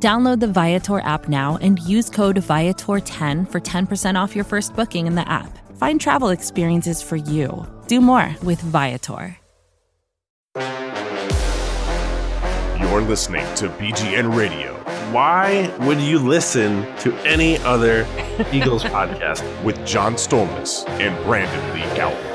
Download the Viator app now and use code Viator10 for 10% off your first booking in the app. Find travel experiences for you. Do more with Viator. You're listening to BGN Radio Why would you listen to any other Eagles podcast? with John Stolnis and Brandon Lee Gowton.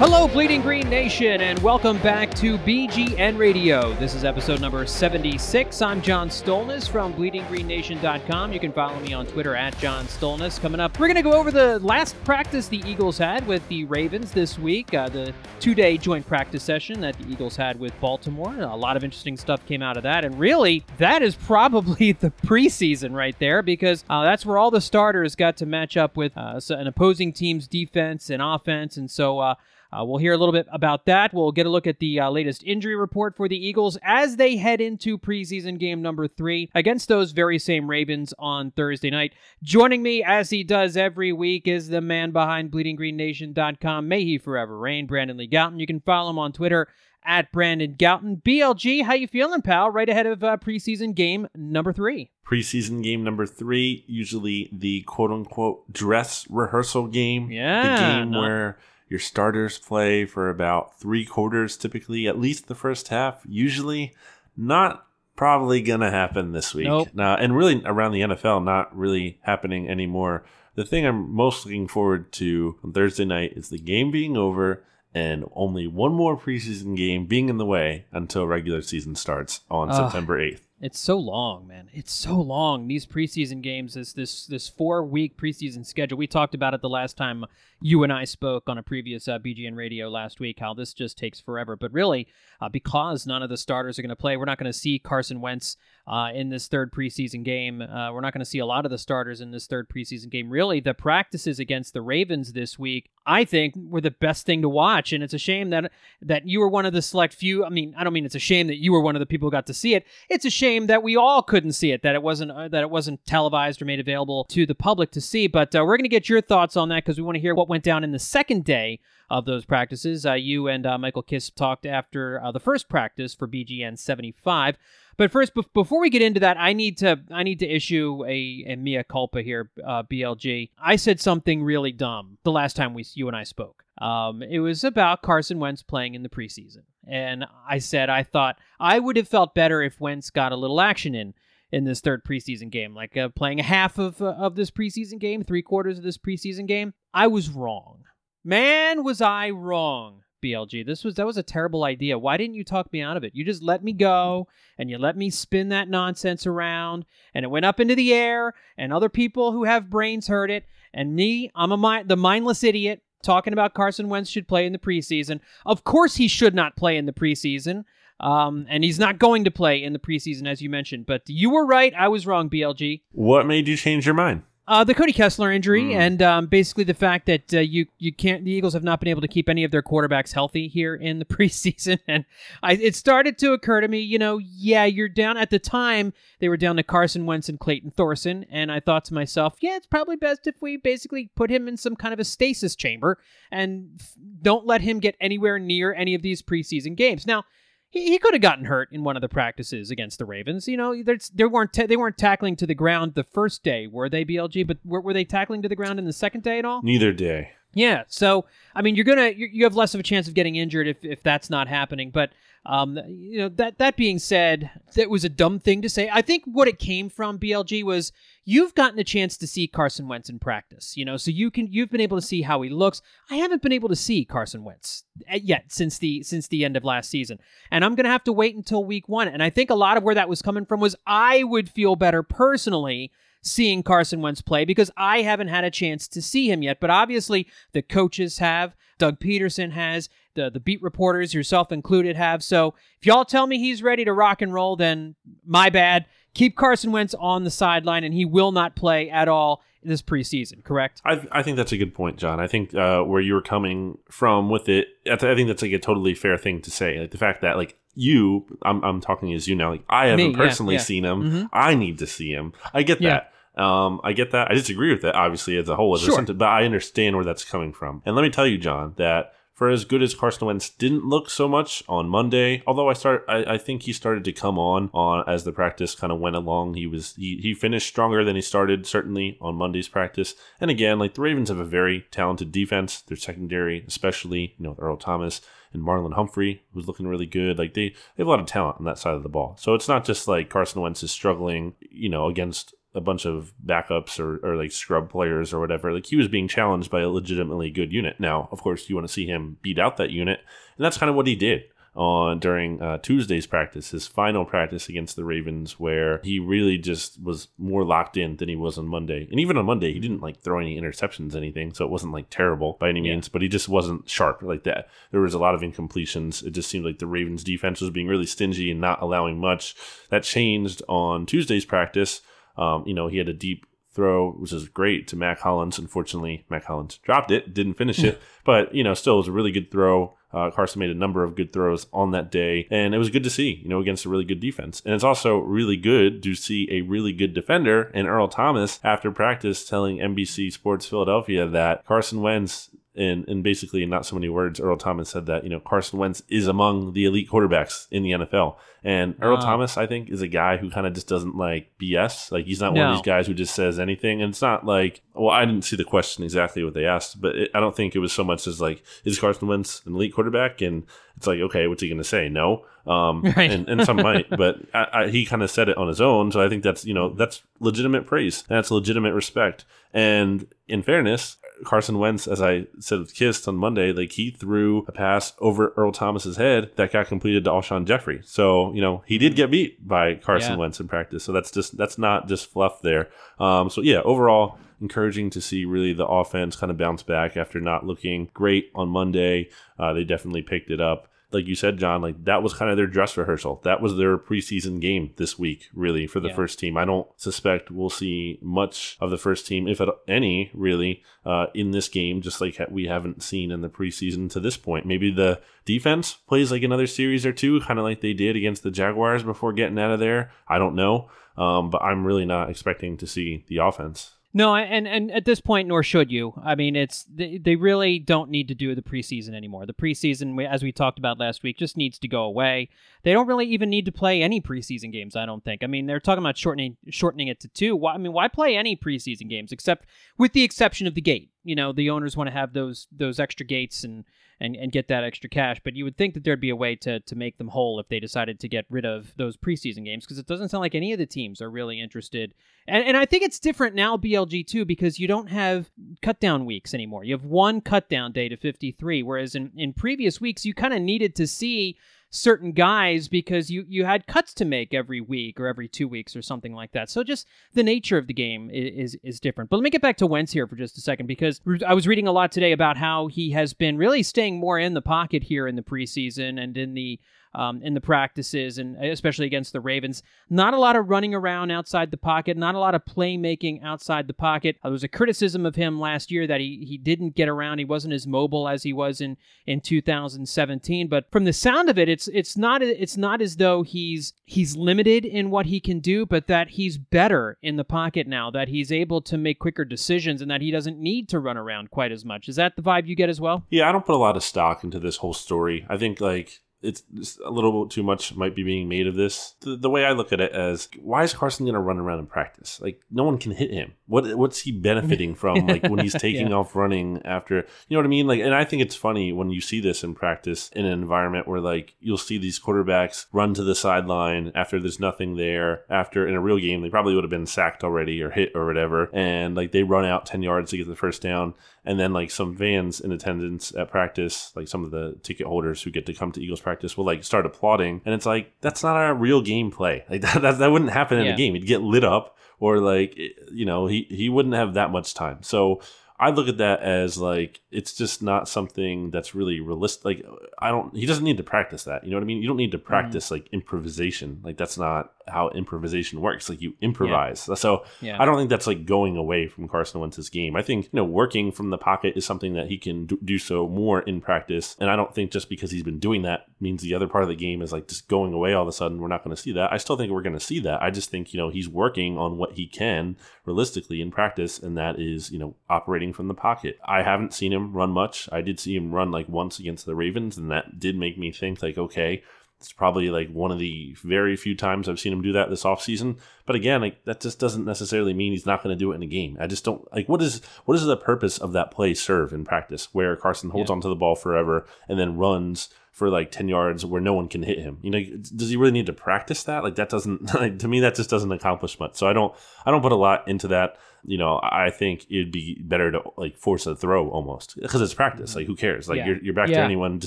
Hello, Bleeding Green Nation, and welcome back to BGN Radio. This is episode number 76. I'm John Stolnis from BleedingGreenNation.com. You can follow me on Twitter at John Stolnis. Coming up, we're going to go over the last practice the Eagles had with the Ravens this week, uh, the two day joint practice session that the Eagles had with Baltimore. A lot of interesting stuff came out of that, and really, that is probably the preseason right there because uh, that's where all the starters got to match up with uh, an opposing team's defense and offense, and so uh, we'll hear a little bit about that. We'll get a look at the uh, latest injury report for the Eagles as they head into preseason game number three against those very same Ravens on Thursday night. Joining me, as he does every week, is the man behind BleedingGreenNation.com. May he forever reign, Brandon Lee Gowton. You can follow him on Twitter at Brandon Gowton. BLG, how you feeling, pal? Right ahead of uh, preseason game number three. Preseason game number three, usually the quote unquote dress rehearsal game. Yeah, The game no- where your starters play for about three quarters, typically, at least the first half. Usually not probably going to happen this week. Nope. Now, and really around the NFL, not really happening anymore. The thing I'm most looking forward to on Thursday night is the game being over and only one more preseason game being in the way until regular season starts on Ugh. September 8th. It's so long, man. It's so long. These preseason games, this this this four week preseason schedule. We talked about it the last time you and I spoke on a previous uh, BGN radio last week. How this just takes forever. But really, uh, because none of the starters are going to play, we're not going to see Carson Wentz uh, in this third preseason game. Uh, we're not going to see a lot of the starters in this third preseason game. Really, the practices against the Ravens this week, I think, were the best thing to watch. And it's a shame that that you were one of the select few. I mean, I don't mean it's a shame that you were one of the people who got to see it. It's a shame that we all couldn't see it. That it wasn't uh, that it wasn't televised or made available to the public to see. But uh, we're going to get your thoughts on that because we want to hear what went down in the second day of those practices. Uh, you and uh, Michael Kist talked after the first practice for BGN 75. But first, bef- before we get into that, I need to I need to issue a, a mea culpa here, uh, BLG. I said something really dumb the last time we you and I spoke. Um, it was about Carson Wentz playing in the preseason, and I said I thought I would have felt better if Wentz got a little action in in this third preseason game, like uh, playing half of uh, of this preseason game, three quarters of this preseason game. I was wrong. Man, was I wrong. BLG. This was that was a terrible idea. Why didn't you talk me out of it? You just let me go and you let me spin that nonsense around and it went up into the air and other people who have brains heard it and me, I'm a mi- the mindless idiot talking about Carson Wentz should play in the preseason. Of course he should not play in the preseason. Um, and he's not going to play in the preseason as you mentioned, but you were right, I was wrong, BLG. What made you change your mind? Uh, the Cody Kessler injury, Mm. and um, basically the fact that uh, you you can't the Eagles have not been able to keep any of their quarterbacks healthy here in the preseason, and I, it started to occur to me, you know, yeah, you're down at the time they were down to Carson Wentz and Clayton Thorson, and I thought to myself, yeah, it's probably best if we basically put him in some kind of a stasis chamber and f- don't let him get anywhere near any of these preseason games. Now he, he could have gotten hurt in one of the practices against the Ravens. You know, there's, they weren't ta- they weren't tackling to the ground the first day, were they? BLG, but were, were they tackling to the ground in the second day at all? Neither day. Yeah. So I mean, you're gonna you, you have less of a chance of getting injured if, if that's not happening. But um, you know that that being said, that was a dumb thing to say. I think what it came from BLG was you've gotten a chance to see Carson Wentz in practice. You know, so you can you've been able to see how he looks. I haven't been able to see Carson Wentz yet since the since the end of last season, and I'm gonna have to wait until week one. And I think a lot of where that was coming from was I would feel better personally seeing Carson Wentz play because I haven't had a chance to see him yet. But obviously, the coaches have, Doug Pederson has, the, the beat reporters, yourself included, have. So if y'all tell me he's ready to rock and roll, then my bad. keep Carson Wentz on the sideline, and he will not play at all this preseason. Correct? I, I think that's a good point, John. I think uh, where you were coming from with it, I think that's like a totally fair thing to say. Like the fact that like you, I'm, I'm talking as you now. Like I haven't Me, personally yeah. seen him. Mhm. I need to see him. I get Yeah. that. Um, I get that. I disagree with that, obviously, as a whole, as a Sure. sentence, but I understand where that's coming from. And let me tell you, John, that for as good as Carson Wentz didn't look so much on Monday, although I start, I, I think he started to come on on as the practice kind of went along. He was he, he finished stronger than he started certainly on Monday's practice. And again, like the Ravens have a very talented defense. Their secondary, especially you know Earl Thomas and Marlon Humphrey, who's looking really good. Like they, they have a lot of talent on that side of the ball. So it's not just like Carson Wentz is struggling, you know, against a bunch of backups or, or like scrub players or whatever. Like he was being challenged by a legitimately good unit. Now, of course, you want to see him beat out that unit, and that's kind of what he did on during uh, Tuesday's practice, his final practice against the Ravens, where he really just was more locked in than he was on Monday. And even on Monday, he didn't like throw any interceptions, anything, so it wasn't like terrible by any Yeah. means. But he just wasn't sharp like that. There was a lot of incompletions. It just seemed like the Ravens' defense was being really stingy and not allowing much. That changed on Tuesday's practice. Um, you know, he had a deep throw, which is great to Mack Hollins. Unfortunately, Mack Hollins dropped it, didn't finish it, but you know, still it was a really good throw. Uh, Carson made a number of good throws on that day, and it was good to see, you know, against a really good defense. And it's also really good to see a really good defender in Earl Thomas after practice telling NBC Sports Philadelphia that Carson Wentz in, in basically in not so many words, Earl Thomas said that, you know, Carson Wentz is among the elite quarterbacks in the NFL. And Earl Wow. Thomas, I think, is a guy who kind of just doesn't like BS. Like, he's not one of these guys who just says anything. And it's not like, well, I didn't see the question exactly what they asked, but it, I don't think it was so much as like, is Carson Wentz an elite quarterback? And it's like, okay, what's he going to say? No. Um, Right. and, and some might, but I, I, he kind of said it on his own. So I think that's, you know, that's legitimate praise. That's legitimate respect. And in fairness, Carson Wentz, as I said with Kist on Monday, like he threw a pass over Earl Thomas's head that got completed to Alshon Jeffery. So, you know, he did get beat by Carson Yeah. Wentz in practice. So that's just that's not just fluff there. Um, so yeah, overall encouraging to see really the offense kind of bounce back after not looking great on Monday. Uh, they definitely picked it up like you said, John, like that was kind of their dress rehearsal. That was their preseason game this week, really, for the Yeah. first team. I don't suspect we'll see much of the first team, if at any, really, uh, in this game, just like we haven't seen in the preseason to this point. Maybe the defense plays like another series or two, kind of like they did against the Jaguars before getting out of there. I don't know. Um, but I'm really not expecting to see the offense. No, and and at this point, nor should you. I mean, it's they, they really don't need to do the preseason anymore. The preseason, as we talked about last week, just needs to go away. They don't really even need to play any preseason games. I don't think. I mean, they're talking about shortening shortening it to two. Why, I mean, why play any preseason games except with the exception of the gate? You know, the owners want to have those those extra gates and and, and get that extra cash. But you would think that there'd be a way to to make them whole if they decided to get rid of those preseason games because it doesn't sound like any of the teams are really interested. And and I think it's different now BLG too because you don't have cut down weeks anymore. You have one cut down day to 53 whereas in in previous weeks you kind of needed to see certain guys because you you had cuts to make every week or every two weeks or something like that. So just the nature of the game is is different. But let me get back to Wentz here for just a second because I was reading a lot today about how he has been really staying more in the pocket here in the preseason and in the um, in the practices and especially against the Ravens. Not a lot of running around outside the pocket, not a lot of playmaking outside the pocket. Uh, there was a criticism of him last year that he, he didn't get around. He wasn't as mobile as he was in in 2017. But from the sound of it, it's it's not it's not as though he's he's limited in what he can do, but that he's better in the pocket now. That he's able to make quicker decisions and that he doesn't need to run around quite as much. Is that the vibe you get as well? Yeah, I don't put a lot of stock into this whole story. I think like it's just a little too much might be being made of this. The, the way I look at it as why is Carson going to run around in practice? Like no one can hit him. What what's he benefiting from? Like when he's taking Yeah. off running after, you know what I mean? Like, and I think it's funny when you see this in practice in an environment where like you'll see these quarterbacks run to the sideline after there's nothing there. After in a real game, they probably would have been sacked already or hit or whatever, and like they run out ten yards to get the first down and then like some fans in attendance at practice, like some of the ticket holders who get to come to Eagles practice, will like start applauding, and it's like that's not a real game play. Like that, that, that wouldn't happen in Yeah. a game. He'd get lit up, or like you know he he wouldn't have that much time. So. I look at that as like it's just not something that's really realistic. Like I don't, he doesn't need to practice that. You know what I mean? You don't need to mm-hmm. practice like improvisation. Like that's not how improvisation works. Like you improvise. So Yeah. I don't think that's like going away from Carson Wentz's game. I think, you know, working from the pocket is something that he can do, do so more in practice. And I don't think just because he's been doing that means the other part of the game is like just going away all of a sudden. We're not going to see that. I still think we're going to see that. I just think, you know, he's working on what he can realistically in practice, and that is, you know, operating from the pocket. I haven't seen him run much. I did see him run like once against the Ravens, and that did make me think, like, okay, it's probably like one of the very few times I've seen him do that this offseason. But again, like that just doesn't necessarily mean he's not going to do it in a game. I just don't like what is what is the purpose of that play serve in practice where Carson holds Yeah. onto the ball forever and then runs for like 10 yards where no one can hit him. You know, does he really need to practice that? Like that doesn't like, to me that just doesn't accomplish much. So I don't I don't put a lot into that. You know, I think it'd be better to like force a throw almost because it's practice. Like who cares? Like Yeah. you're, you're back to anyone to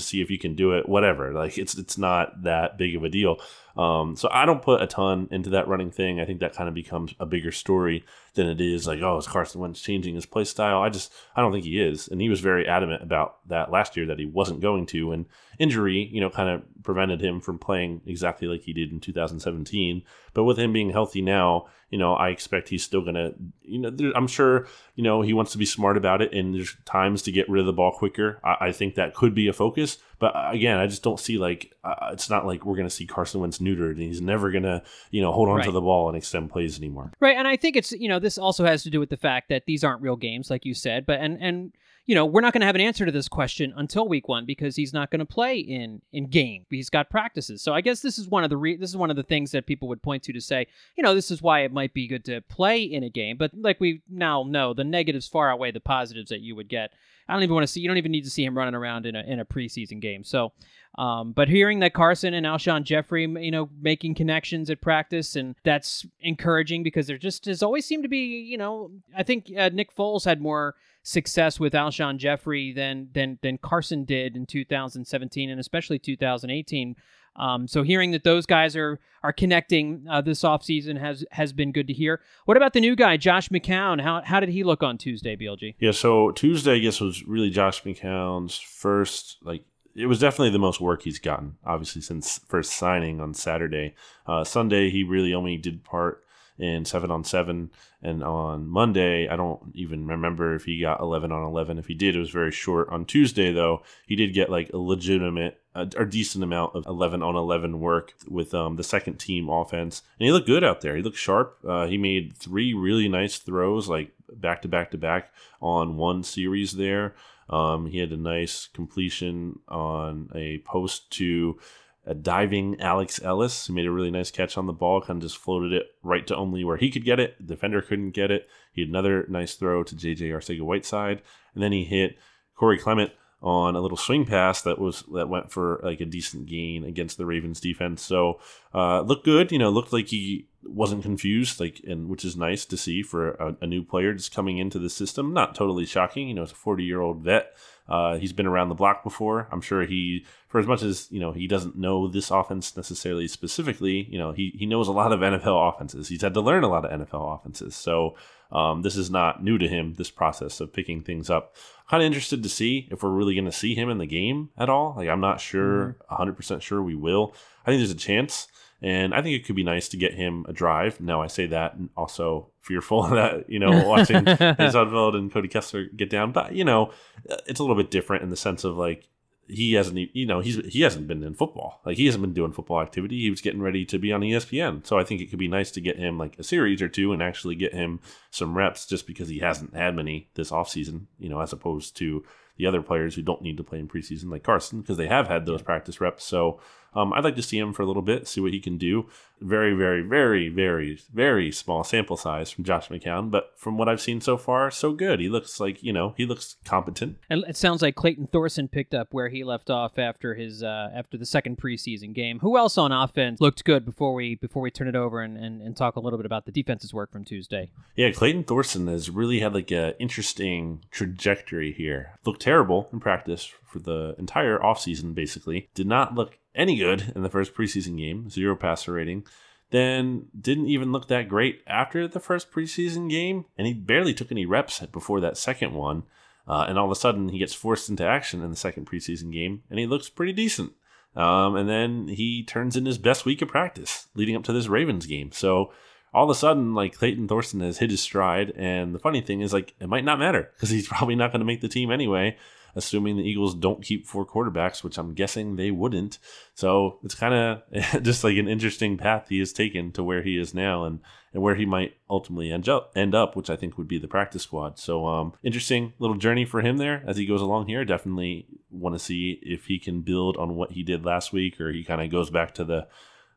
see if you can do it. Whatever. Like it's it's not that big of a deal. Um, so I don't put a ton into that running thing. I think that kind of becomes a bigger story than it is like, oh, is Carson Wentz changing his play style? I just I don't think he is, and he was very adamant about that last year that he wasn't going to. And injury, you know, kind of prevented him from playing exactly like he did in 2017. But with him being healthy now, you know, I expect he's still gonna, you know, there, I'm sure, you know, he wants to be smart about it, and there's times to get rid of the ball quicker. I, I think that could be a focus, but uh, again, I just don't see like uh, it's not like we're gonna see Carson Wentz neutered, and he's never gonna, you know, hold on to the ball and extend plays anymore. Right, and I think it's you know this also has to do with the fact that these aren't real games, like you said, but and and you know we're not going to have an answer to this question until week one because he's not going to play in in game. He's got practices, so I guess this is one of the re- this is one of the things that people would point to to say, you know, this is why it might be good to play in a game. But like we now know, the negatives far outweigh the positives that you would get. I don't even want to see. You don't even need to see him running around in a in a preseason game. So, um, but hearing that Carson and Alshon Jeffery, you know, making connections at practice, and that's encouraging because there just has always seemed to be, you know, I think uh, Nick Foles had more success with Alshon Jeffery than than than Carson did in 2017 and especially 2018. Um, so hearing that those guys are are connecting uh, this offseason has has been good to hear. What about the new guy, Josh McCown? How how did he look on Tuesday, BLG? Yeah, so Tuesday, I guess, was really Josh McCown's first, like, it was definitely the most work he's gotten, obviously, since first signing on Saturday. Uh, Sunday, he really only did part in seven on seven. And on Monday, I don't even remember if he got 11 on 11. If he did, it was very short. On Tuesday, though, he did get like a legitimate a decent amount of 11 on 11 work with um, the second team offense. And he looked good out there. He looked sharp. Uh, he made three really nice throws, like back to back to back on one series there. Um, he had a nice completion on a post to a diving Alex Ellis, He made a really nice catch on the ball, kind of just floated it right to only where he could get it. The defender couldn't get it. He had another nice throw to JJ Arcega Whiteside, and then he hit Corey Clement on a little swing pass that was that went for like a decent gain against the Ravens defense. So uh, looked good. You know, looked like he wasn't confused, like and which is nice to see for a, a new player just coming into the system. Not totally shocking. You know, it's a 40 year old vet. Uh, he's been around the block before. I'm sure he, for as much as you know, he doesn't know this offense necessarily specifically. You know, he he knows a lot of NFL offenses. He's had to learn a lot of NFL offenses. So um, this is not new to him. This process of picking things up. Kind of interested to see if we're really going to see him in the game at all. Like I'm not sure, 100 percent sure we will. I think there's a chance. And I think it could be nice to get him a drive. Now I say that and also fearful that, you know, watching Sudfeld and Cody Kessler get down. But, you know, uh, it's a little bit different in the sense of like he hasn't you know, he's he hasn't been in football. Like he hasn't been doing football activity. He was getting ready to be on ESPN. So I think it could be nice to get him like a series or two and actually get him some reps just because he hasn't had many this offseason, you know, as opposed to the other players who don't need to play in preseason like Carson because they have had those practice reps. So um, I'd like to see him for a little bit, see what he can do. Very, very, very, very, very small sample size from Josh McCown, but from what I've seen so far, so good. He looks like you know he looks competent. And it sounds like Clayton Thorson picked up where he left off after his uh, after the second preseason game. Who else on offense looked good before we before we turn it over and, and, and talk a little bit about the defense's work from Tuesday? Yeah, Clayton Thorson has really had like a interesting trajectory here. Looked terrible in practice for the entire offseason, basically. Did not look any good in the first preseason game, zero passer rating. Then didn't even look that great after the first preseason game, and he barely took any reps before that second one. Uh, and all of a sudden, he gets forced into action in the second preseason game, and he looks pretty decent. Um, and then he turns in his best week of practice leading up to this Ravens game. So all of a sudden, like Clayton Thorson has hit his stride. And the funny thing is, like, it might not matter because he's probably not going to make the team anyway assuming the Eagles don't keep four quarterbacks, which I'm guessing they wouldn't. So it's kind of just like an interesting path he has taken to where he is now and, and where he might ultimately end up, end up, which I think would be the practice squad. So um, interesting little journey for him there as he goes along here. Definitely want to see if he can build on what he did last week or he kind of goes back to the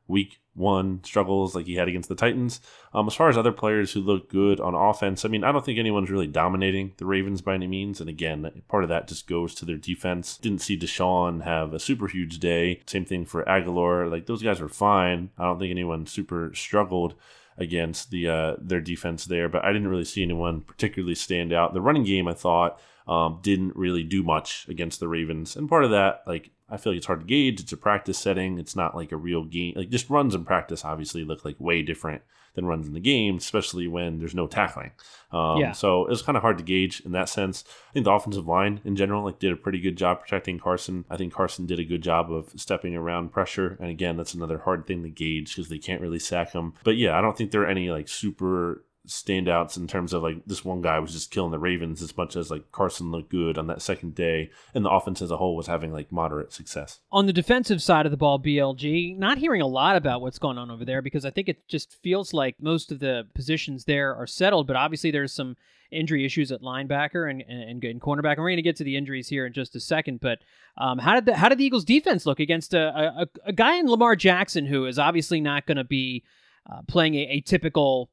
week one struggles like he had against the Titans. Um, as far as other players who look good on offense, I mean, I don't think anyone's really dominating the Ravens by any means. And again, part of that just goes to their defense. Didn't see DeSean have a super huge day. Same thing for Agholor. Like those guys were fine. I don't think anyone super struggled against the uh, their defense there, but I didn't really see anyone particularly stand out. The running game, I thought, um, didn't really do much against the Ravens, and part of that, like I feel like it's hard to gauge. It's a practice setting. It's not like a real game. Like just runs in practice obviously look like way different than runs in the game, especially when there's no tackling. Um, yeah. So it was kind of hard to gauge in that sense. I think the offensive line in general like did a pretty good job protecting Carson. I think Carson did a good job of stepping around pressure. And again, that's another hard thing to gauge because they can't really sack him. But yeah, I don't think there are any like super standouts in terms of like this one guy was just killing the Ravens as much as like Carson looked good on that second day, and the offense as a whole was having like moderate success. On the defensive side of the ball, BLG, not hearing a lot about what's going on over there because I think it just feels like most of the positions there are settled, but obviously there's some injury issues at linebacker and and, and cornerback. And we're going to get to the injuries here in just a second, but um, how did the how did the Eagles defense look against a, a, a guy in Lamar Jackson who is obviously not going to be uh, playing a, a typical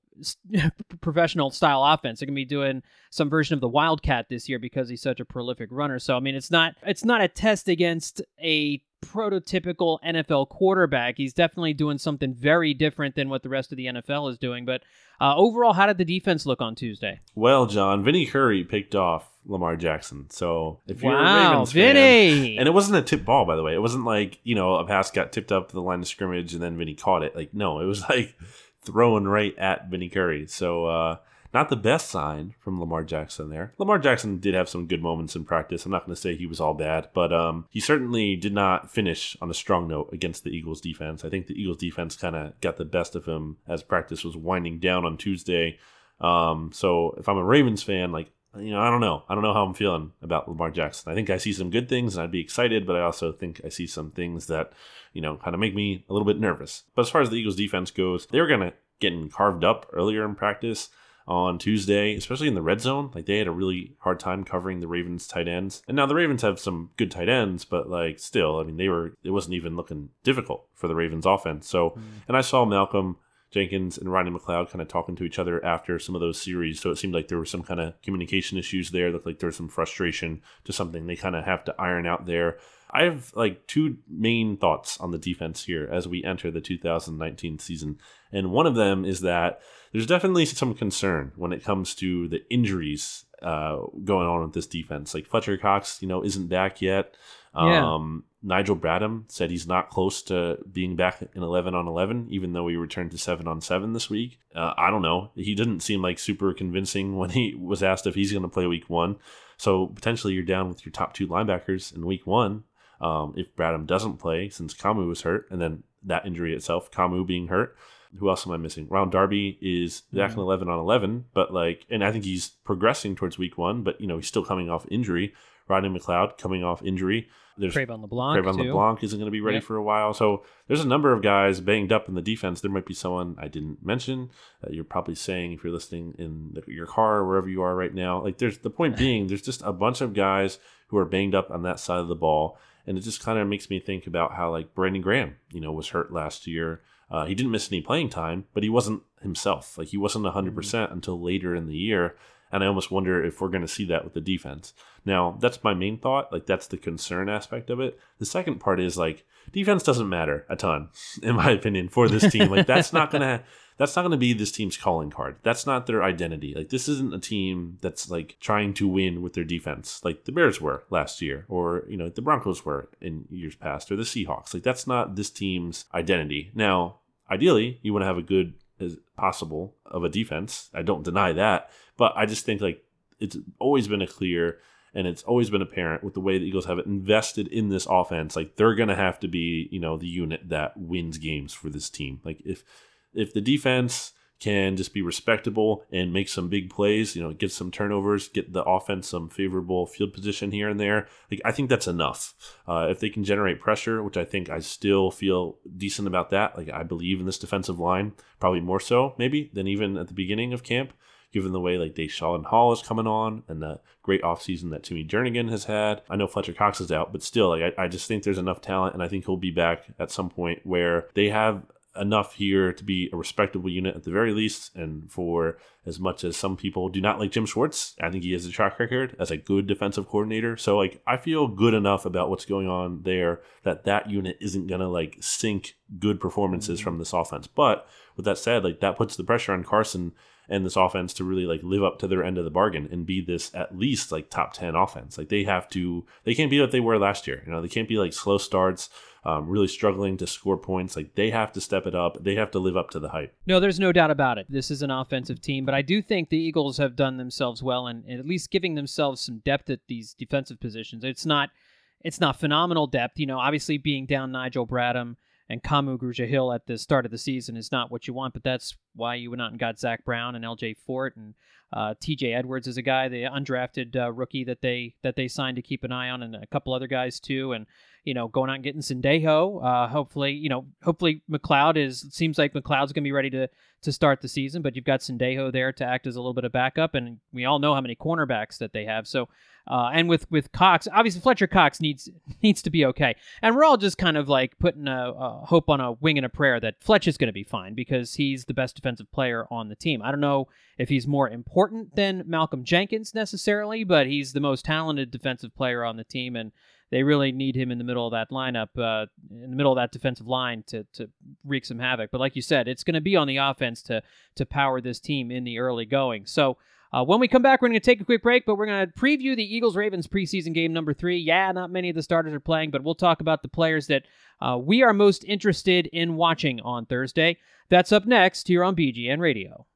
professional style offense. They're gonna be doing some version of the Wildcat this year because he's such a prolific runner. So I mean, it's not it's not a test against a prototypical NFL quarterback. He's definitely doing something very different than what the rest of the NFL is doing. But uh, overall, how did the defense look on Tuesday? Well, John, Vinny Curry picked off Lamar Jackson. So if you're wow, a Ravens Vinny. fan, and it wasn't a tip ball, by the way. It wasn't like you know a pass got tipped up to the line of scrimmage and then Vinny caught it. Like no, it was like throwing right at Vinny Curry. So uh, not the best sign from Lamar Jackson there. Lamar Jackson did have some good moments in practice. I'm not going to say he was all bad, but um, he certainly did not finish on a strong note against the Eagles defense. I think the Eagles defense kind of got the best of him as practice was winding down on Tuesday. Um, so if I'm a Ravens fan, like you know, I don't know. I don't know how I'm feeling about Lamar Jackson. I think I see some good things and I'd be excited, but I also think I see some things that, you know, kind of make me a little bit nervous. But as far as the Eagles defense goes, they were going to getting carved up earlier in practice on Tuesday, especially in the red zone. Like they had a really hard time covering the Ravens tight ends. And now the Ravens have some good tight ends, but like still, I mean, they were it wasn't even looking difficult for the Ravens offense. So, mm. and I saw Malcolm Jenkins and Rodney McLeod kind of talking to each other after some of those series. So it seemed like there were some kind of communication issues there. It looked like there was some frustration to something they kind of have to iron out there. I have like two main thoughts on the defense here as we enter the 2019 season. And one of them is that there's definitely some concern when it comes to the injuries uh, going on with this defense. Like Fletcher Cox, you know, isn't back yet. Yeah. Um, Nigel Bradham said he's not close to being back in 11 on 11, even though he returned to 7 on 7 this week. Uh, I don't know. He didn't seem like super convincing when he was asked if he's going to play week one. So potentially you're down with your top two linebackers in week one um, if Bradham doesn't play since Kamu was hurt, and then that injury itself, Kamu being hurt. Who else am I missing? Ronald Darby is back mm-hmm. in 11 on 11, but like, and I think he's progressing towards week one, but you know, he's still coming off injury. Rodney McLeod coming off injury. There's Cre'Von LeBlanc. Too. LeBlanc isn't going to be ready yep. for a while. So there's a number of guys banged up in the defense. There might be someone I didn't mention that you're probably saying if you're listening in the, your car or wherever you are right now. Like there's the point being, there's just a bunch of guys who are banged up on that side of the ball. And it just kind of makes me think about how like Brandon Graham, you know, was hurt last year. Uh, he didn't miss any playing time, but he wasn't himself. Like he wasn't 100 mm-hmm. percent until later in the year. And I almost wonder if we're going to see that with the defense. Now, that's my main thought. Like, that's the concern aspect of it. The second part is like, defense doesn't matter a ton, in my opinion, for this team. Like, that's not going to. That's not going to be this team's calling card. That's not their identity. Like this isn't a team that's like trying to win with their defense, like the Bears were last year, or you know the Broncos were in years past, or the Seahawks. Like that's not this team's identity. Now, ideally, you want to have a good as possible of a defense. I don't deny that, but I just think like it's always been a clear and it's always been apparent with the way the Eagles have invested in this offense. Like they're going to have to be, you know, the unit that wins games for this team. Like if if the defense can just be respectable and make some big plays, you know, get some turnovers, get the offense some favorable field position here and there. Like I think that's enough. Uh, if they can generate pressure, which I think I still feel decent about that. Like I believe in this defensive line, probably more so maybe than even at the beginning of camp given the way like Daeshon Hall is coming on and the great offseason that Timmy Jernigan has had. I know Fletcher Cox is out, but still, like I, I just think there's enough talent, and I think he'll be back at some point where they have enough here to be a respectable unit at the very least. And for as much as some people do not like Jim Schwartz, I think he has a track record as a good defensive coordinator. So like I feel good enough about what's going on there that that unit isn't gonna like sink good performances mm-hmm. from this offense. But with that said, like that puts the pressure on Carson and this offense to really like live up to their end of the bargain and be this at least like top 10 offense. Like they have to, they can't be what they were last year. You know, they can't be like slow starts um, really struggling to score points. Like they have to step it up. They have to live up to the hype. No, there's no doubt about it. This is an offensive team, but I do think the Eagles have done themselves well and, at least giving themselves some depth at these defensive positions. It's not it's not phenomenal depth. You know, obviously being down Nigel Bradham and Kamu Grugier-Hill at the start of the season is not what you want, but that's why you went out and got Zach Brown and LJ Fort and uh, T.J. Edwards is a guy, the undrafted uh, rookie that they that they signed to keep an eye on, and a couple other guys too. And you know, going out and getting Sendejo. Uh, hopefully, you know, hopefully McLeod is. Seems like McLeod's going to be ready to to start the season, but you've got Sendejo there to act as a little bit of backup, and we all know how many cornerbacks that they have. So, uh, and with with Cox, obviously Fletcher Cox needs needs to be okay, and we're all just kind of like putting a, a hope on a wing and a prayer that Fletch is going to be fine because he's the best defensive player on the team. I don't know if he's more important than Malcolm Jenkins necessarily, but he's the most talented defensive player on the team, and they really need him in the middle of that lineup, uh, in the middle of that defensive line to to wreak some havoc. But like you said, it's going to be on the offense to to power this team in the early going. So. Uh, when we come back, we're going to take a quick break, but we're going to preview the Eagles Ravens preseason game number three. Yeah, not many of the starters are playing, but we'll talk about the players that uh, we are most interested in watching on Thursday. That's up next here on BGN Radio.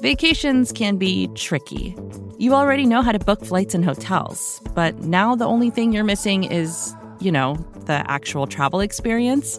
Vacations can be tricky. You already know how to book flights and hotels, but now the only thing you're missing is, you know, the actual travel experience.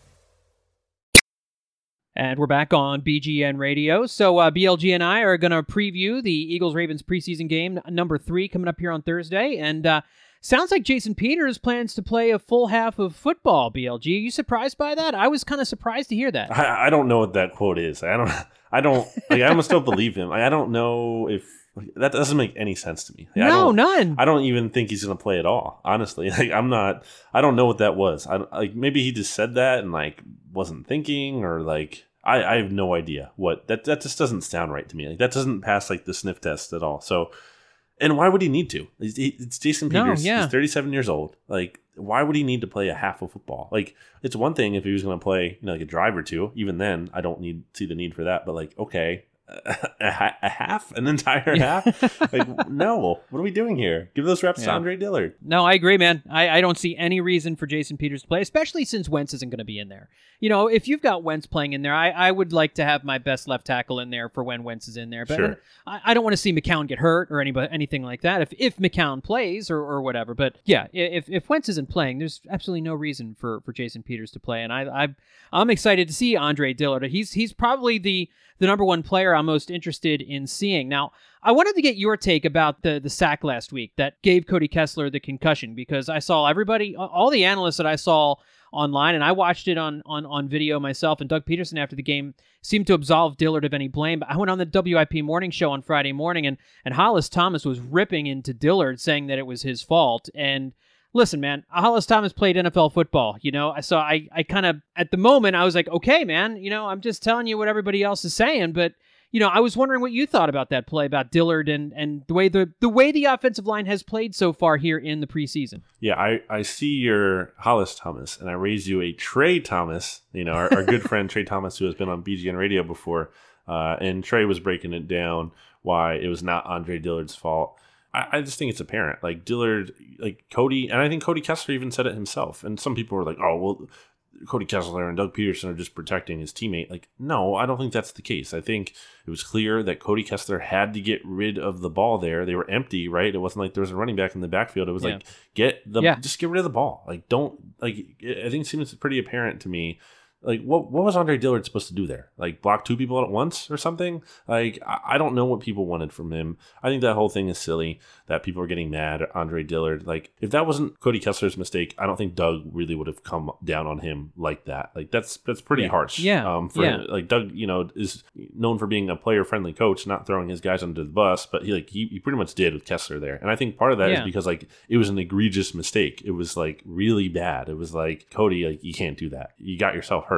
And we're back on BGN Radio. So uh, BLG and I are going to preview the Eagles Ravens preseason game number three coming up here on Thursday. And uh, sounds like Jason Peters plans to play a full half of football. BLG, are you surprised by that? I was kind of surprised to hear that. I, I, don't know what that quote is. I don't. I don't. Like I almost don't believe him. I don't know if that doesn't make any sense to me. Like, no, I none. I don't even think he's going to play at all. Honestly, like I'm not. I don't know what that was. I like maybe he just said that and like wasn't thinking or like I, I have no idea what that that just doesn't sound right to me. Like that doesn't pass like the sniff test at all. So, and why would he need to? It's, it's Jason Peters. No, yeah. He's 37 years old. Like, why would he need to play a half of football? Like, it's one thing if he was going to play, you know, like a drive or two. Even then, I don't need see the need for that. But like, okay, a, a, half, an entire half. like, no, what are we doing here? Give those reps yeah. to Andre Dillard. No, I agree, man. I, I don't see any reason for Jason Peters to play, especially since Wentz isn't going to be in there. You know, if you've got Wentz playing in there, I, I would like to have my best left tackle in there for when Wentz is in there. But sure. I, I don't want to see McCown get hurt or anybody anything like that. If if McCown plays or, or whatever, but yeah, if if Wentz isn't playing, there's absolutely no reason for for Jason Peters to play, and I I I'm excited to see Andre Dillard. He's he's probably the the number one player I'm most interested in seeing. Now, I wanted to get your take about the the sack last week that gave Cody Kessler the concussion because I saw everybody, all the analysts that I saw online, and I watched it on on on video myself. And Doug Pederson after the game seemed to absolve Dillard of any blame. But I went on the WIP morning show on Friday morning, and and Hollis Thomas was ripping into Dillard, saying that it was his fault. And listen, man, Hollis Thomas played NFL football. You know, I so I I kind of at the moment I was like, okay, man, you know, I'm just telling you what everybody else is saying, but you know, I was wondering what you thought about that play about Dillard and and the way the the way the offensive line has played so far here in the preseason. Yeah, I, I see your Hollis Thomas, and I raise you a Trey Thomas. You know, our, our good friend Trey Thomas, who has been on BGN Radio before, uh, and Trey was breaking it down why it was not Andre Dillard's fault. I, I just think it's apparent. Like Dillard, like Cody, and I think Cody Kessler even said it himself. And some people were like, "Oh, well, Cody Kessler and Doug Pederson are just protecting his teammate. Like, no, I don't think that's the case. I think it was clear that Cody Kessler had to get rid of the ball there. They were empty, right? It wasn't like there was a running back in the backfield. It was yeah. like get the yeah. just get rid of the ball. Like, don't like. I think it seems pretty apparent to me like what what was Andre Dillard supposed to do there? Like block two people at once or something? Like I, don't know what people wanted from him. I think that whole thing is silly that people are getting mad at Andre Dillard. Like if that wasn't Cody Kessler's mistake, I don't think Doug really would have come down on him like that. Like that's that's pretty yeah. harsh. Yeah. Um for yeah. like Doug, you know, is known for being a player friendly coach, not throwing his guys under the bus, but he like he, he pretty much did with Kessler there. And I think part of that yeah. is because like it was an egregious mistake. It was like really bad. It was like Cody, like you can't do that. You got yourself hurt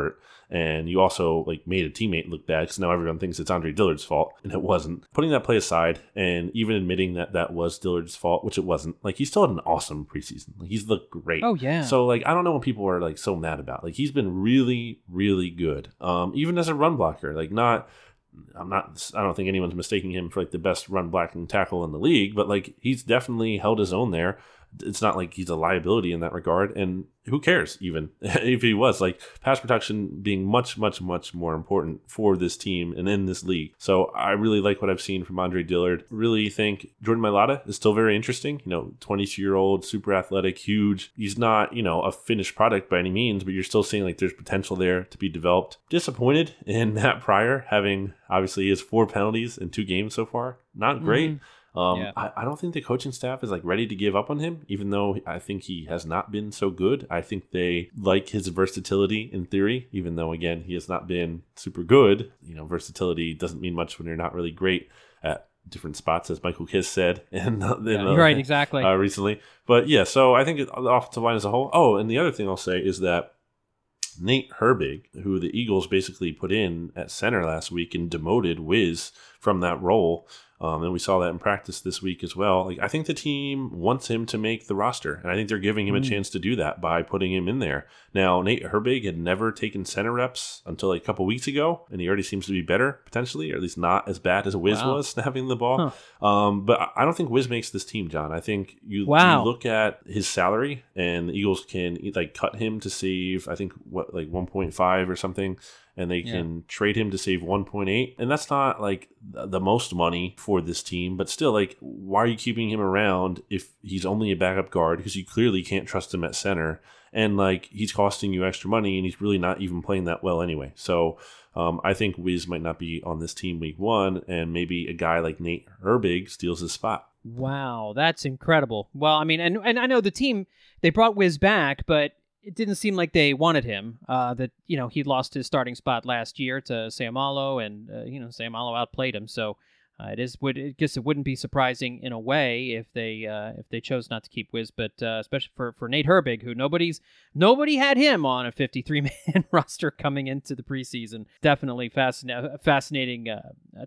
and you also like made a teammate look bad because now everyone thinks it's Andre Dillard's fault, and it wasn't. Putting that play aside, and even admitting that that was Dillard's fault, which it wasn't, like he still had an awesome preseason. Like he's looked great. Oh yeah. So like I don't know what people are like so mad about. Like he's been really, really good. Um, even as a run blocker, like not. I'm not. I don't think anyone's mistaking him for like the best run blocking tackle in the league, but like he's definitely held his own there it's not like he's a liability in that regard. And who cares even if he was like pass protection being much, much, much more important for this team and in this league. So I really like what I've seen from Andre Dillard. Really think Jordan Mailata is still very interesting. You know, 22 year old, super athletic, huge. He's not, you know, a finished product by any means, but you're still seeing like there's potential there to be developed. Disappointed in Matt Pryor having obviously his four penalties in two games so far. Not great. Mm-hmm. Um, yeah. I, I, don't think the coaching staff is like ready to give up on him, even though I think he has not been so good. I think they like his versatility in theory, even though again he has not been super good. You know, versatility doesn't mean much when you're not really great at different spots, as Michael Kist said, and yeah, uh, right, exactly, uh, recently. But yeah, so I think the offensive line as a whole. Oh, and the other thing I'll say is that Nate Herbig, who the Eagles basically put in at center last week and demoted Wiz from that role, um, and we saw that in practice this week as well. Like I think the team wants him to make the roster, and I think they're giving him mm. a chance to do that by putting him in there. Now Nate Herbig had never taken center reps until like a couple weeks ago, and he already seems to be better potentially, or at least not as bad as Wiz wow. was snapping the ball. Huh. Um, but I don't think Wiz makes this team, John. I think you, wow. you look at his salary, and the Eagles can like cut him to save I think what like 1.5 or something and they can trade him to save 1.8 and that's not like the most money for this team but still like why are you keeping him around if he's only a backup guard? Because you clearly can't trust him at center. And like he's costing you extra money and he's really not even playing that well anyway. So um, I think Wiz might not be on this team week one, and maybe a guy like Nate Herbig steals his spot. Wow, that's incredible. Well, I mean, and and I know the team they brought Wiz back, but it didn't seem like they wanted him. Uh, that you know he lost his starting spot last year to Seumalo, and uh, you know Seumalo outplayed him. So uh, it is would I guess it wouldn't be surprising in a way if they uh, if they chose not to keep Wiz, but uh, especially for, for Nate Herbig, who nobody's nobody had him on a 53 man roster coming into the preseason. Definitely fascinating fascinating uh,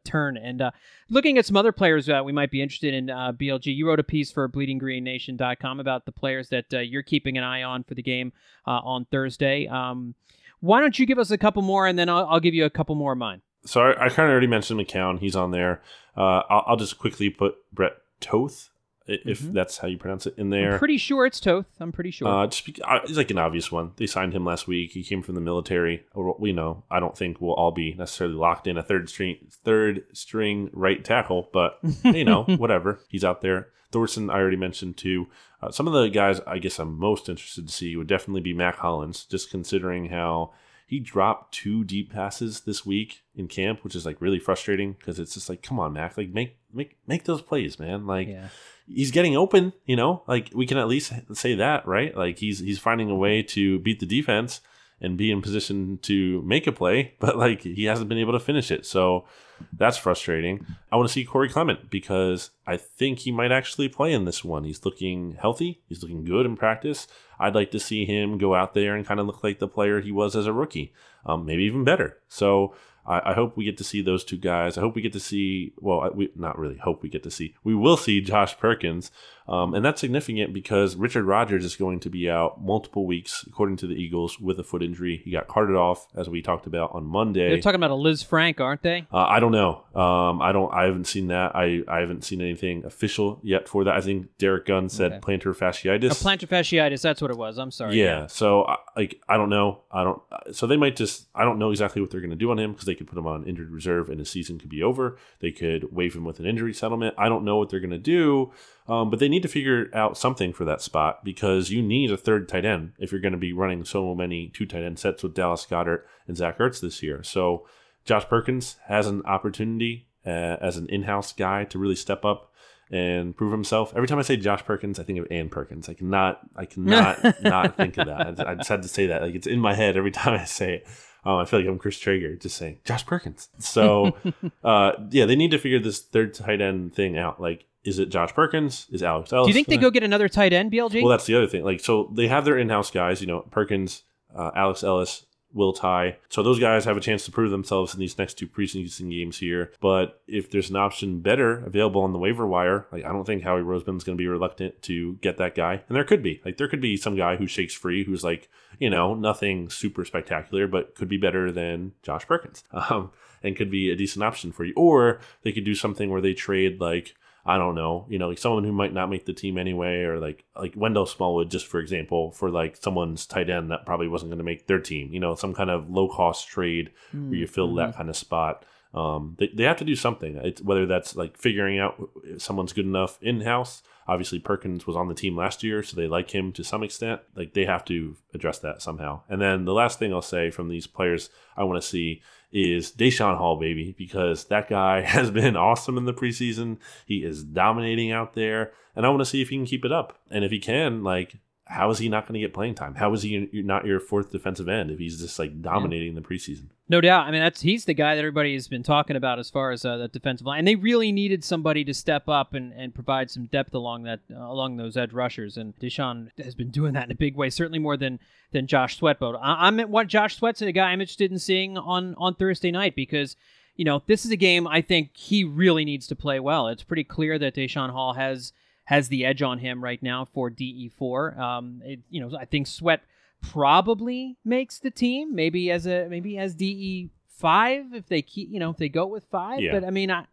turn. And uh, looking at some other players that we might be interested in, uh, BLG, you wrote a piece for BleedingGreenNation.com about the players that you're keeping an eye on for the game on Thursday. Um, why don't you give us a couple more, and then I'll, I'll give you a couple more of mine so I, I kind of already mentioned McCown. He's on there. Uh, I'll, I'll, just quickly put Brett Toth, if mm-hmm. that's how you pronounce it, in there. I'm pretty sure it's Toth. I'm pretty sure. Uh, just be, uh, he's like an obvious one. They signed him last week. He came from the military. Or We know. I don't think we'll all be necessarily locked in a third string, third string right tackle, but you know, whatever. He's out there. Thorson, I already mentioned too. Uh, some of the guys I guess I'm most interested to see would definitely be Mack Hollins, just considering how he dropped two deep passes this week in camp, which is like really frustrating because it's just like, come on, Mack, like make make make those plays, man. Like Yeah. he's getting open, you know. Like we can at least say that, right? Like he's he's finding a way to beat the defense and be in position to make a play, but like he hasn't been able to finish it. So that's frustrating. I want to see Corey Clement because I think he might actually play in this one. He's looking healthy. He's looking good in practice. I'd like to see him go out there and kind of look like the player he was as a rookie, um, maybe even better. So I, I hope we get to see those two guys. I hope we get to see, well, we not really hope we get to see, we will see Josh Perkins. Um, and that's significant because Richard Rodgers is going to be out multiple weeks, according to the Eagles, with a foot injury. He got carted off, as we talked about on Monday. They're talking about a Lisfranc, aren't they? Uh, I don't know. Um, I don't. I haven't seen that. I, I haven't seen anything official yet for that. I think Derrick Gunn said Okay. plantar A fasciitis. plantar fasciitis. That's what it was. I'm sorry. yeah. So like I don't know. I don't. So they might just. I don't know exactly what they're going to do on him because they could put him on injured reserve and his season could be over. They could waive him with an injury settlement. I don't know what they're going to do. Um, but they need to figure out something for that spot because you need a third tight end if you're going to be running so many two tight end sets with Dallas Goedert and Zach Ertz this year. So Josh Perkins has an opportunity uh, as an in-house guy to really step up and prove himself. Every time I say Josh Perkins, I think of Ann Perkins. I cannot, I cannot not think of that. I just, I just had to say that. Like it's in my head every time I say it. Um, I feel like I'm Chris Traeger just saying Josh Perkins. So, uh, yeah, they need to figure this third tight end thing out. Like, is it Josh Perkins? Is Alex Ellis? Do you think they go get another tight end, BLG? well, that's the other thing. Like, so they have their in-house guys. You know, Perkins, uh, Alex Ellis, Will Tye. So those guys have a chance to prove themselves in these next two preseason games here. But if there's an option better available on the waiver wire, like I don't think Howie Roseman's going to be reluctant to get that guy. And there could be, like, there could be some guy who shakes free, who's like, you know, nothing super spectacular, but could be better than Josh Perkins, um, and could be a decent option for you. Or they could do something where they trade like. I don't know, you know, like someone who might not make the team anyway, or like like Wendell Smallwood, just for example, for like someone's tight end that probably wasn't going to make their team, you know, some kind of low cost trade where you fill that kind of spot. Um, they, they have to do something. It's whether that's like figuring out if someone's good enough in house. Obviously, Perkins was on the team last year, so they like him to some extent. Like they have to address that somehow. And then the last thing I'll say from these players I want to see is Daeshon Hall, baby, because that guy has been awesome in the preseason. He is dominating out there, and I want to see if he can keep it up. And if he can, like, how is he not going to get playing time? How is he not your fourth defensive end if he's just like dominating the preseason? No doubt. I mean, that's he's the guy that everybody has been talking about as far as uh, that defensive line, and they really needed somebody to step up and, and provide some depth along that uh, along those edge rushers. And Daeshon has been doing that in a big way, certainly more than than Josh Sweat. But I, I'm what Josh Sweat's a guy I'm interested in seeing on on Thursday night because. You know, this is a game I think he really needs to play well. It's pretty clear that Daeshon Hall has has the edge on him right now for DE4. Um, it, you know, I think Sweat probably makes the team, maybe as a maybe as DE five if they keep, you know, if they go with five. Yeah. But I mean, I,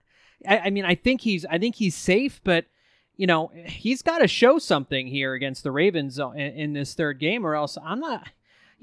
I, I mean, I think he's, I think he's safe, but you know, he's got to show something here against the Ravens uh, in, in this third game, or else I'm not.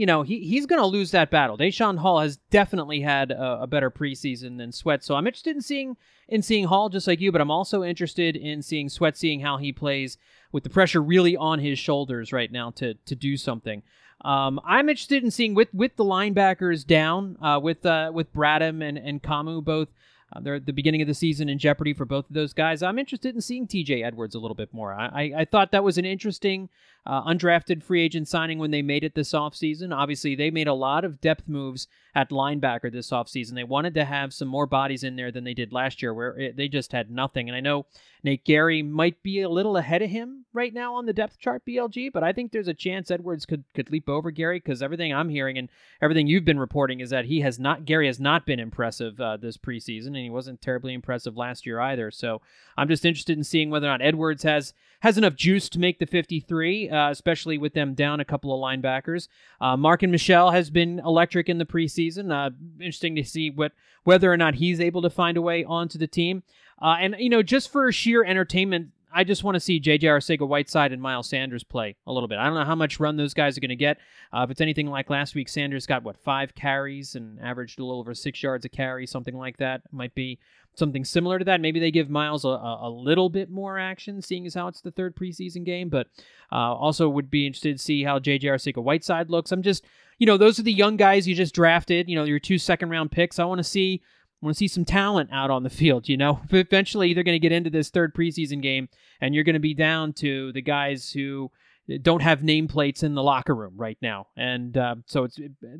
You know, he, he's going to lose that battle. Daeshon Hall has definitely had a, a better preseason than Sweat, so I'm interested in seeing in seeing Hall just like you, but I'm also interested in seeing Sweat, seeing how he plays with the pressure really on his shoulders right now to to do something. Um, I'm interested in seeing with with the linebackers down, uh, with uh, with Bradham and and Kamu both. Uh, they're at the beginning of the season in jeopardy for both of those guys. I'm interested in seeing T.J. Edwards a little bit more. I, I, I thought that was an interesting uh, undrafted free agent signing when they made it this offseason. Obviously, they made a lot of depth moves at linebacker this offseason. They wanted to have some more bodies in there than they did last year, where it, they just had nothing. And I know Nate Gerry might be a little ahead of him right now on the depth chart, BLG, but I think there's a chance Edwards could could leap over Gerry because everything I'm hearing and everything you've been reporting is that he has not Gerry has not been impressive uh, this preseason, and he wasn't terribly impressive last year either. So I'm just interested in seeing whether or not Edwards has has enough juice to make the 53, uh, especially with them down a couple of linebackers. Uh, Marken Michel has been electric in the preseason. Uh, interesting to see what whether or not he's able to find a way onto the team. Uh, and you know, just for sheer entertainment I just want to see J.J. Arcega-Whiteside and Miles Sanders play a little bit. I don't know how much run those guys are going to get. Uh, if it's anything like last week, Sanders got what five carries and averaged a little over six yards a carry, something like that. Might be something similar to that. Maybe they give Miles a, a, little bit more action, seeing as how it's the third preseason game. But uh, also would be interested to see how J.J. Arcega-Whiteside looks. I'm just, you know, those are the young guys you just drafted. You know, your two second round picks. I want to see I want to see some talent out on the field, you know. Eventually, they're going to get into this third preseason game, and you're going to be down to the guys who don't have nameplates in the locker room right now. And uh, so it's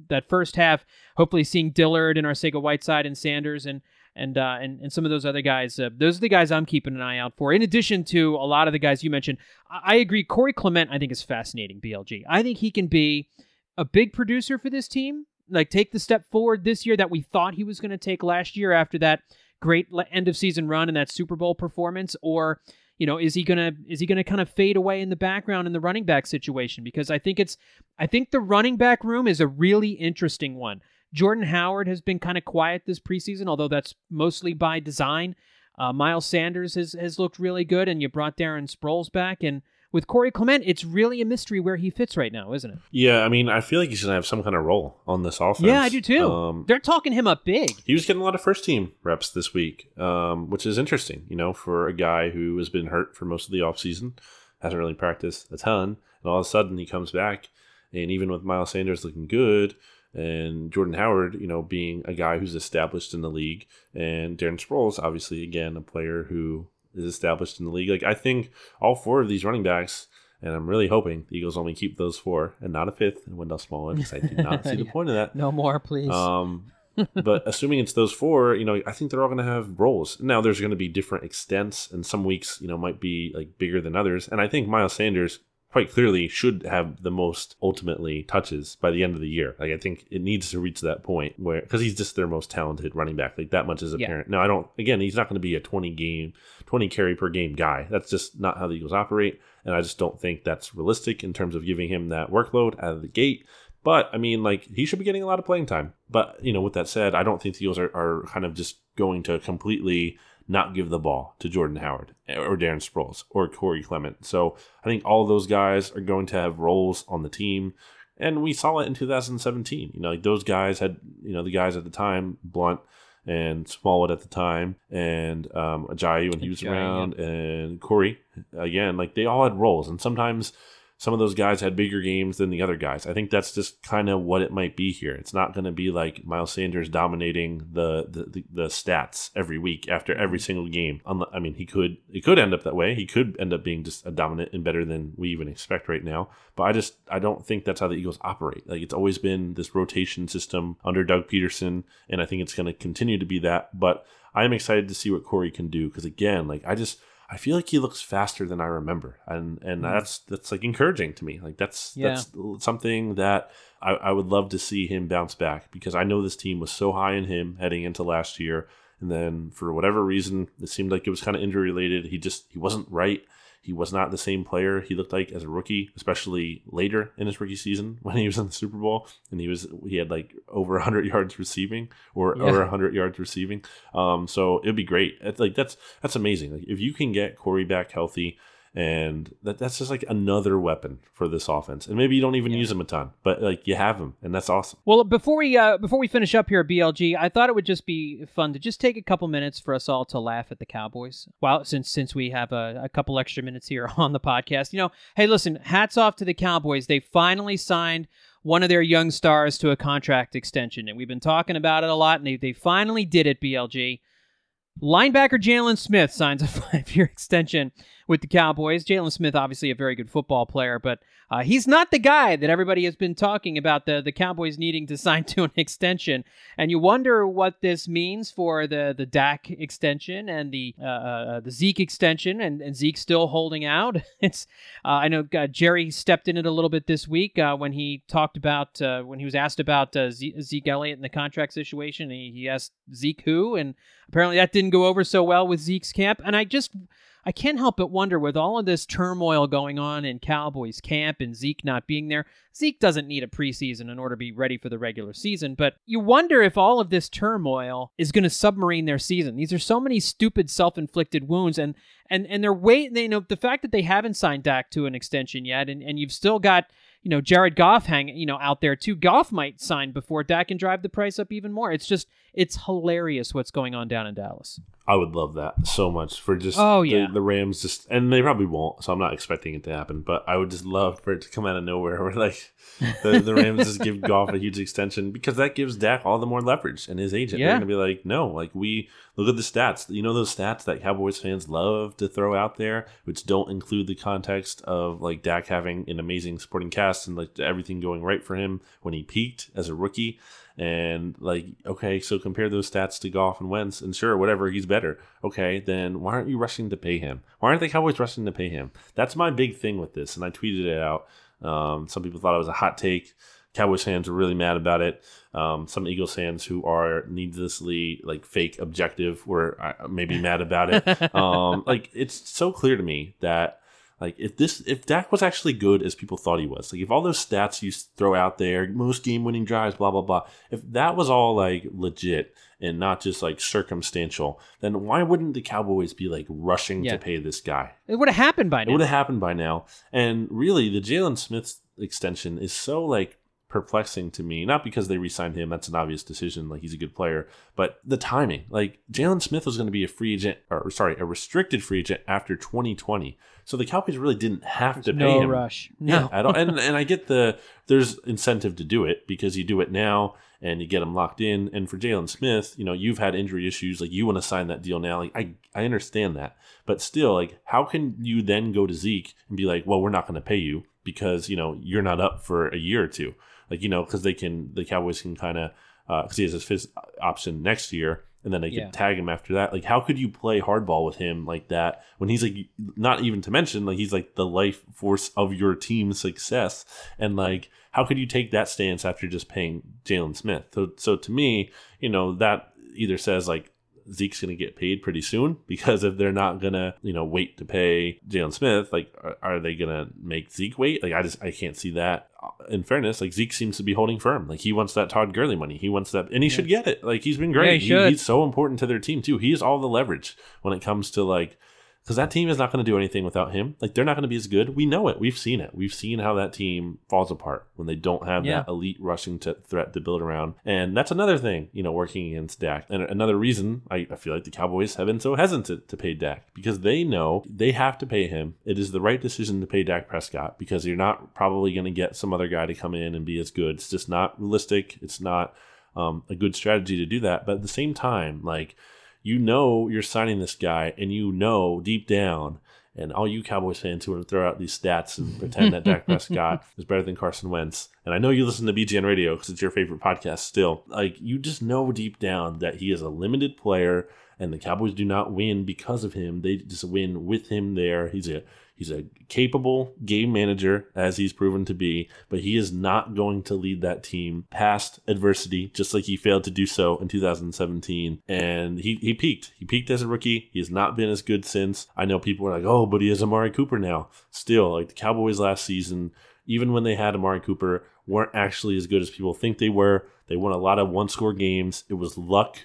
that first half, hopefully seeing Dillard and Arcega-Whiteside and Sanders and and uh, and and some of those other guys. Uh, those are the guys I'm keeping an eye out for. In addition to a lot of the guys you mentioned, I, I agree. Corey Clement, I think, is fascinating. BLG. I think he can be a big producer for this team like take the step forward this year that we thought he was going to take last year after that great end of season run and that Super Bowl performance or you know is he going to is he going to kind of fade away in the background in the running back situation because I think it's I think the running back room is a really interesting one. Jordan Howard has been kind of quiet this preseason although that's mostly by design. Uh, Miles Sanders has, has looked really good, and you brought Darren Sproles back, and with Corey Clement, it's really a mystery where he fits right now, isn't it? Yeah, I mean, I feel like he's gonna have some kind of role on this offense. Yeah, I do too. Um, They're talking him up big. He was getting a lot of first team reps this week, um, which is interesting, you know, for a guy who has been hurt for most of the offseason, hasn't really practiced a ton, and all of a sudden he comes back, and even with Miles Sanders looking good, and Jordan Howard, you know, being a guy who's established in the league, and Darren Sproles, obviously, again, a player who is established in the league. Like I think all four of these running backs, and I'm really hoping the Eagles only keep those four and not a fifth and Wendell Smallwood because I do not see the point of that. No more, please. Um, but assuming it's those four, you know, I think they're all going to have roles. Now there's going to be different extents, and some weeks, you know, might be like bigger than others. And I think Miles Sanders quite clearly should have the most ultimately touches by the end of the year. Like I think it needs to reach that point where because he's just their most talented running back. Like that much is apparent. Yeah. Now I don't. Again, he's not going to be a twenty game, twenty carry per game guy. That's just not how the Eagles operate, and I just don't think that's realistic in terms of giving him that workload out of the gate. But I mean, like he should be getting a lot of playing time. But you know, with that said, I don't think the Eagles are, are kind of just going to completely not give the ball to Jordan Howard or Darren Sproles or Corey Clement. So I think all those guys are going to have roles on the team. And we saw it in 2017. You know, like those guys had, you know, the guys at the time, Blount and Smallwood at the time, and um, Ajayi when he was Ajayi, around, yeah. and Corey again. Like they all had roles, and sometimes some of those guys had bigger games than the other guys. I think that's just kind of what it might be here. It's not going to be like Miles Sanders dominating the, the, the the stats every week after every mm-hmm. single game. I mean, he could it could end up that way. He could end up being just a dominant and better than we even expect right now. But I just I don't think that's how the Eagles operate. Like it's always been this rotation system under Doug Pederson, and I think it's going to continue to be that. But I'm excited to see what Corey can do because again, like I just I feel like he looks faster than I remember, and and mm. that's that's like encouraging to me. Like that's yeah. that's something that I, I would love to see him bounce back because I know this team was so high in him heading into last year, and then for whatever reason, it seemed like it was kind of injury related. He just he wasn't right. He was not the same player he looked like as a rookie, especially later in his rookie season when he was in the Super Bowl and he was he had like over 100 yards receiving or yeah. over 100 yards receiving. Um, so it'd be great. It's like that's that's amazing. Like if you can get Corey back healthy and that that's just like another weapon for this offense. And maybe you don't even yeah. use them a ton, but like you have them, and that's awesome. Well, before we uh, before we finish up here at BLG, I thought it would just be fun to just take a couple minutes for us all to laugh at the Cowboys. Well, since since we have a, a couple extra minutes here on the podcast, you know, hey, listen, hats off to the Cowboys. They finally signed one of their young stars to a contract extension, and we've been talking about it a lot, and they they finally did it. BLG. Linebacker Jaylon Smith signs a five year extension with the Cowboys. Jaylon Smith, obviously a very good football player, but uh, he's not the guy that everybody has been talking about the, the Cowboys needing to sign to an extension. And you wonder what this means for the, the Dak extension and the uh, uh, the Zeke extension, and, and Zeke still holding out. It's uh, I know uh, Jerry stepped in it a little bit this week uh, when he talked about when he was asked about Zeke Elliott and the contract situation. He, he asked Zeke who, and apparently that didn't go over so well with Zeke's camp. And I just I can't help but wonder with all of this turmoil going on in Cowboys camp and Zeke not being there, Zeke doesn't need a preseason in order to be ready for the regular season, but you wonder if all of this turmoil is going to submarine their season. These are so many stupid self-inflicted wounds and and and they're waiting, you know, the fact that they haven't signed Dak to an extension yet and and you've still got you know Jared Goff hanging you know out there too. Goff might sign before Dak can drive the price up even more. It's just it's hilarious what's going on down in Dallas. I would love that so much for just Oh, yeah. the, Rams just and they probably won't, so I'm not expecting it to happen. But I would just love for it to come out of nowhere where like the, the Rams just give Goff a huge extension because that gives Dak all the more leverage and his agent. Yeah. They're gonna be like, no, like we look at the stats. You know those stats that Cowboys fans love to throw out there, which don't include the context of like Dak having an amazing supporting cast and like everything going right for him when he peaked as a rookie. And like, okay, so compare those stats to Goff and Wentz, and sure, whatever, he's better. Okay, then why aren't you rushing to pay him? Why aren't the Cowboys rushing to pay him? That's my big thing with this, and I tweeted it out. Um, some people thought it was a hot take. Cowboys fans were really mad about it. Um, some Eagles fans who are needlessly like fake objective were uh, maybe mad about it. Um, like it's so clear to me that like if this if Dak was actually good as people thought he was, like if all those stats you throw out there, most game winning drives, blah blah blah, if that was all like legit and not just like circumstantial, then why wouldn't the Cowboys be like rushing Yeah. to pay this guy? It would have happened by now. It would have happened by now. And really, the Jaylon Smith extension is so like perplexing to me. Not because they re-signed him; that's an obvious decision. Like he's a good player, but the timing. Like Jaylon Smith was going to be a free agent, or sorry, a restricted free agent after 2020. So the Cowboys really didn't have to pay no him. rush. Yeah, No. I don't, and and I get the there's incentive to do it because you do it now and you get him locked in. And for Jaylon Smith, you know, you've had injury issues, like you want to sign that deal now. Like I I understand that, but still, like how can you then go to Zeke and be like, well, we're not going to pay you because you know you're not up for a year or two, like you know, because they can the Cowboys can kind of uh, because he has his fifth option next year. And then they Yeah. can tag him after that. Like, how could you play hardball with him like that when he's like, not even to mention, like, he's like the life force of your team's success. And like, how could you take that stance after just paying Jaylon Smith? So, so to me, you know, that either says like Zeke's going to get paid pretty soon because if they're not going to, you know, wait to pay Jaylon Smith, like, are, are they going to make Zeke wait? Like, I just, I can't see that. Uh, in fairness, like Zeke seems to be holding firm. Like he wants that Todd Gurley money. He wants that, and he should get it. Like he's been Yeah, great. he he's so important to their team too. He has all the leverage when it comes to like because that team is not going to do anything without him. Like they're not going to be as good. We know it. We've seen it. We've seen how that team falls apart when they don't have Yeah. that elite rushing threat to build around. And that's another thing, you know, working against Dak. And another reason I, I feel like the Cowboys have been so hesitant to pay Dak because they know they have to pay him. It is the right decision to pay Dak Prescott because you're not probably going to get some other guy to come in and be as good. It's just not realistic. It's not um, a good strategy to do that. But at the same time, like you know you're signing this guy and you know deep down and all you Cowboys fans who want to throw out these stats and pretend that Dak Prescott is better than Carson Wentz. And I know you listen to BGN Radio because it's your favorite podcast still. Like you just know deep down that he is a limited player and the Cowboys do not win because of him. They just win with him there. He's a he's a capable game manager as he's proven to be, but he is not going to lead that team past adversity, just like he failed to do so in 2017. And he, he peaked. He peaked as a rookie. He has not been as good since. I know people are like, oh, but he has Amari Cooper now. Still, like the Cowboys last season, even when they had Amari Cooper, weren't actually as good as people think they were. They won a lot of one score games. It was luck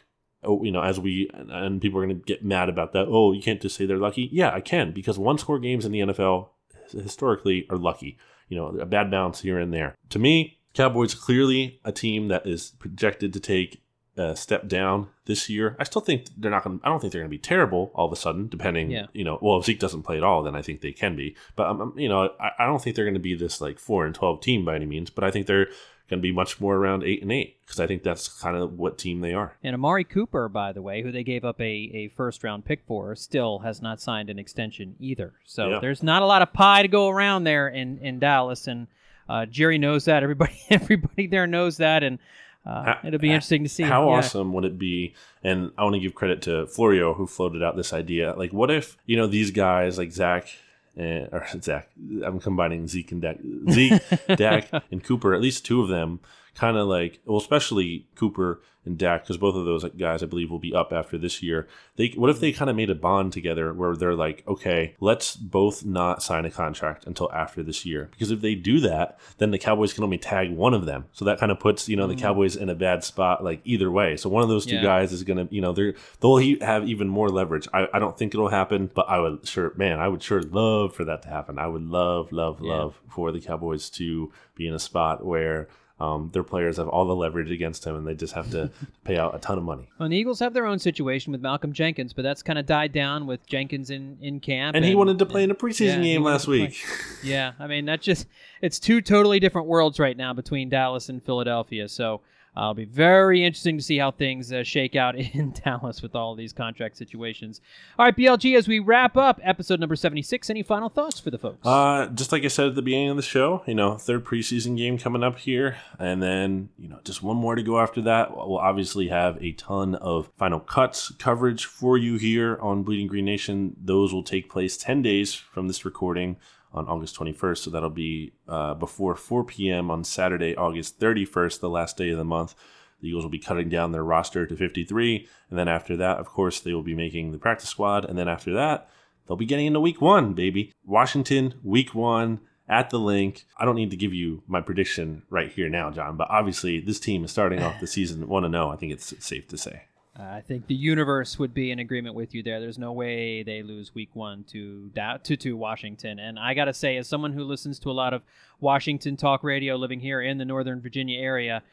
you know, as we and people are going to get mad about that. Oh, you can't just say they're lucky. Yeah, I can because one score games in the NFL historically are lucky. You know, a bad bounce here and there. To me, Cowboys clearly a team that is projected to take a step down this year. I still think they're not going. to I don't think they're going to be terrible all of a sudden. Depending, Yeah. you know, well, if Zeke doesn't play at all, then I think they can be. But um, um, you know, I, I don't think they're going to be this like four and twelve team by any means. But I think they're going to be much more around eight and eight because I think that's kind of what team they are. And Amari Cooper, by the way, who they gave up a, a first round pick for, still has not signed an extension either. So Yeah. there's not a lot of pie to go around there in, in Dallas, and uh, Jerry knows that. Everybody everybody there knows that, and uh, How- it'll be interesting to see. How Yeah. awesome would it be? And I want to give credit to Florio who floated out this idea. Like, what if you know these guys like Zach and or Zach? I'm combining Zeke and Dak. Zeke, Dak, and Cooper. At least two of them kind of like, well, especially Cooper and Dak, because both of those guys, I believe, will be up after this year. They, what if they kind of made a bond together where they're like, okay, let's both not sign a contract until after this year? Because if they do that, then the Cowboys can only tag one of them. So that kind of puts you know the Mm. Cowboys in a bad spot, like either way. So one of those two Yeah. guys is gonna, you know, they're they'll he- have even more leverage. I, I don't think it'll happen, but I would sure, man, I would sure love for that to happen. I would love, love, Yeah. love for the Cowboys to be in a spot where. Um, their players have all the leverage against them, and they just have to pay out a ton of money. Well, the Eagles have their own situation with Malcolm Jenkins, but that's kind of died down with Jenkins in, in camp. And he wanted to play in a preseason yeah, game last week. Yeah, I mean that's just it's two totally different worlds right now between Dallas and Philadelphia. So uh, it'll be very interesting to see how things uh, shake out in Dallas with all these contract situations. All right, BLG, as we wrap up episode number seventy six, any final thoughts for the folks? Uh, just like I said at the beginning of the show, you know, third preseason game coming up here, and then you know, just one more to go after that. We'll obviously have a ton of final cuts coverage for you here on Bleeding Green Nation. Those will take place ten days from this recording on August 21st, so that'll be uh, before 4 p.m. on Saturday, August 31st, the last day of the month. The Eagles will be cutting down their roster to 53, and then after that, of course, they will be making the practice squad, and then after that, they'll be getting into week one, baby. Washington, week one at the Linc. I don't need to give you my prediction right here now, John, but obviously this team is starting off the season 1 0. I think it's safe to say. I think the universe would be in agreement with you there. There's no way they lose week one to to to Washington. And I gotta say, as someone who listens to a lot of Washington talk radio, living here in the Northern Virginia area,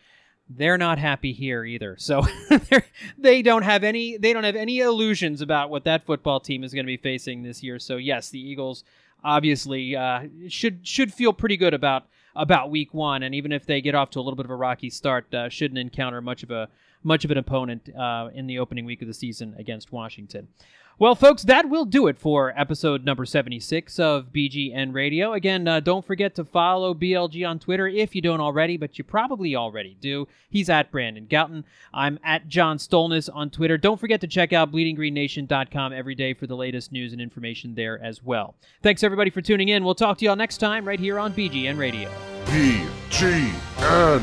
they're not happy here either. So they don't have any they don't have any illusions about what that football team is going to be facing this year. So yes, the Eagles obviously uh, should should feel pretty good about about week one, and even if they get off to a little bit of a rocky start, uh, shouldn't encounter much of a much of an opponent uh, in the opening week of the season against Washington. Well, folks, that will do it for episode number 76 of BGN Radio. Again, uh, don't forget to follow BLG on Twitter if you don't already, but you probably already do. He's at Brandon Gowton. I'm at John Stolnis on Twitter. Don't forget to check out bleedinggreennation.com every day for the latest news and information there as well. Thanks, everybody, for tuning in. We'll talk to you all next time right here on BGN Radio. BGN.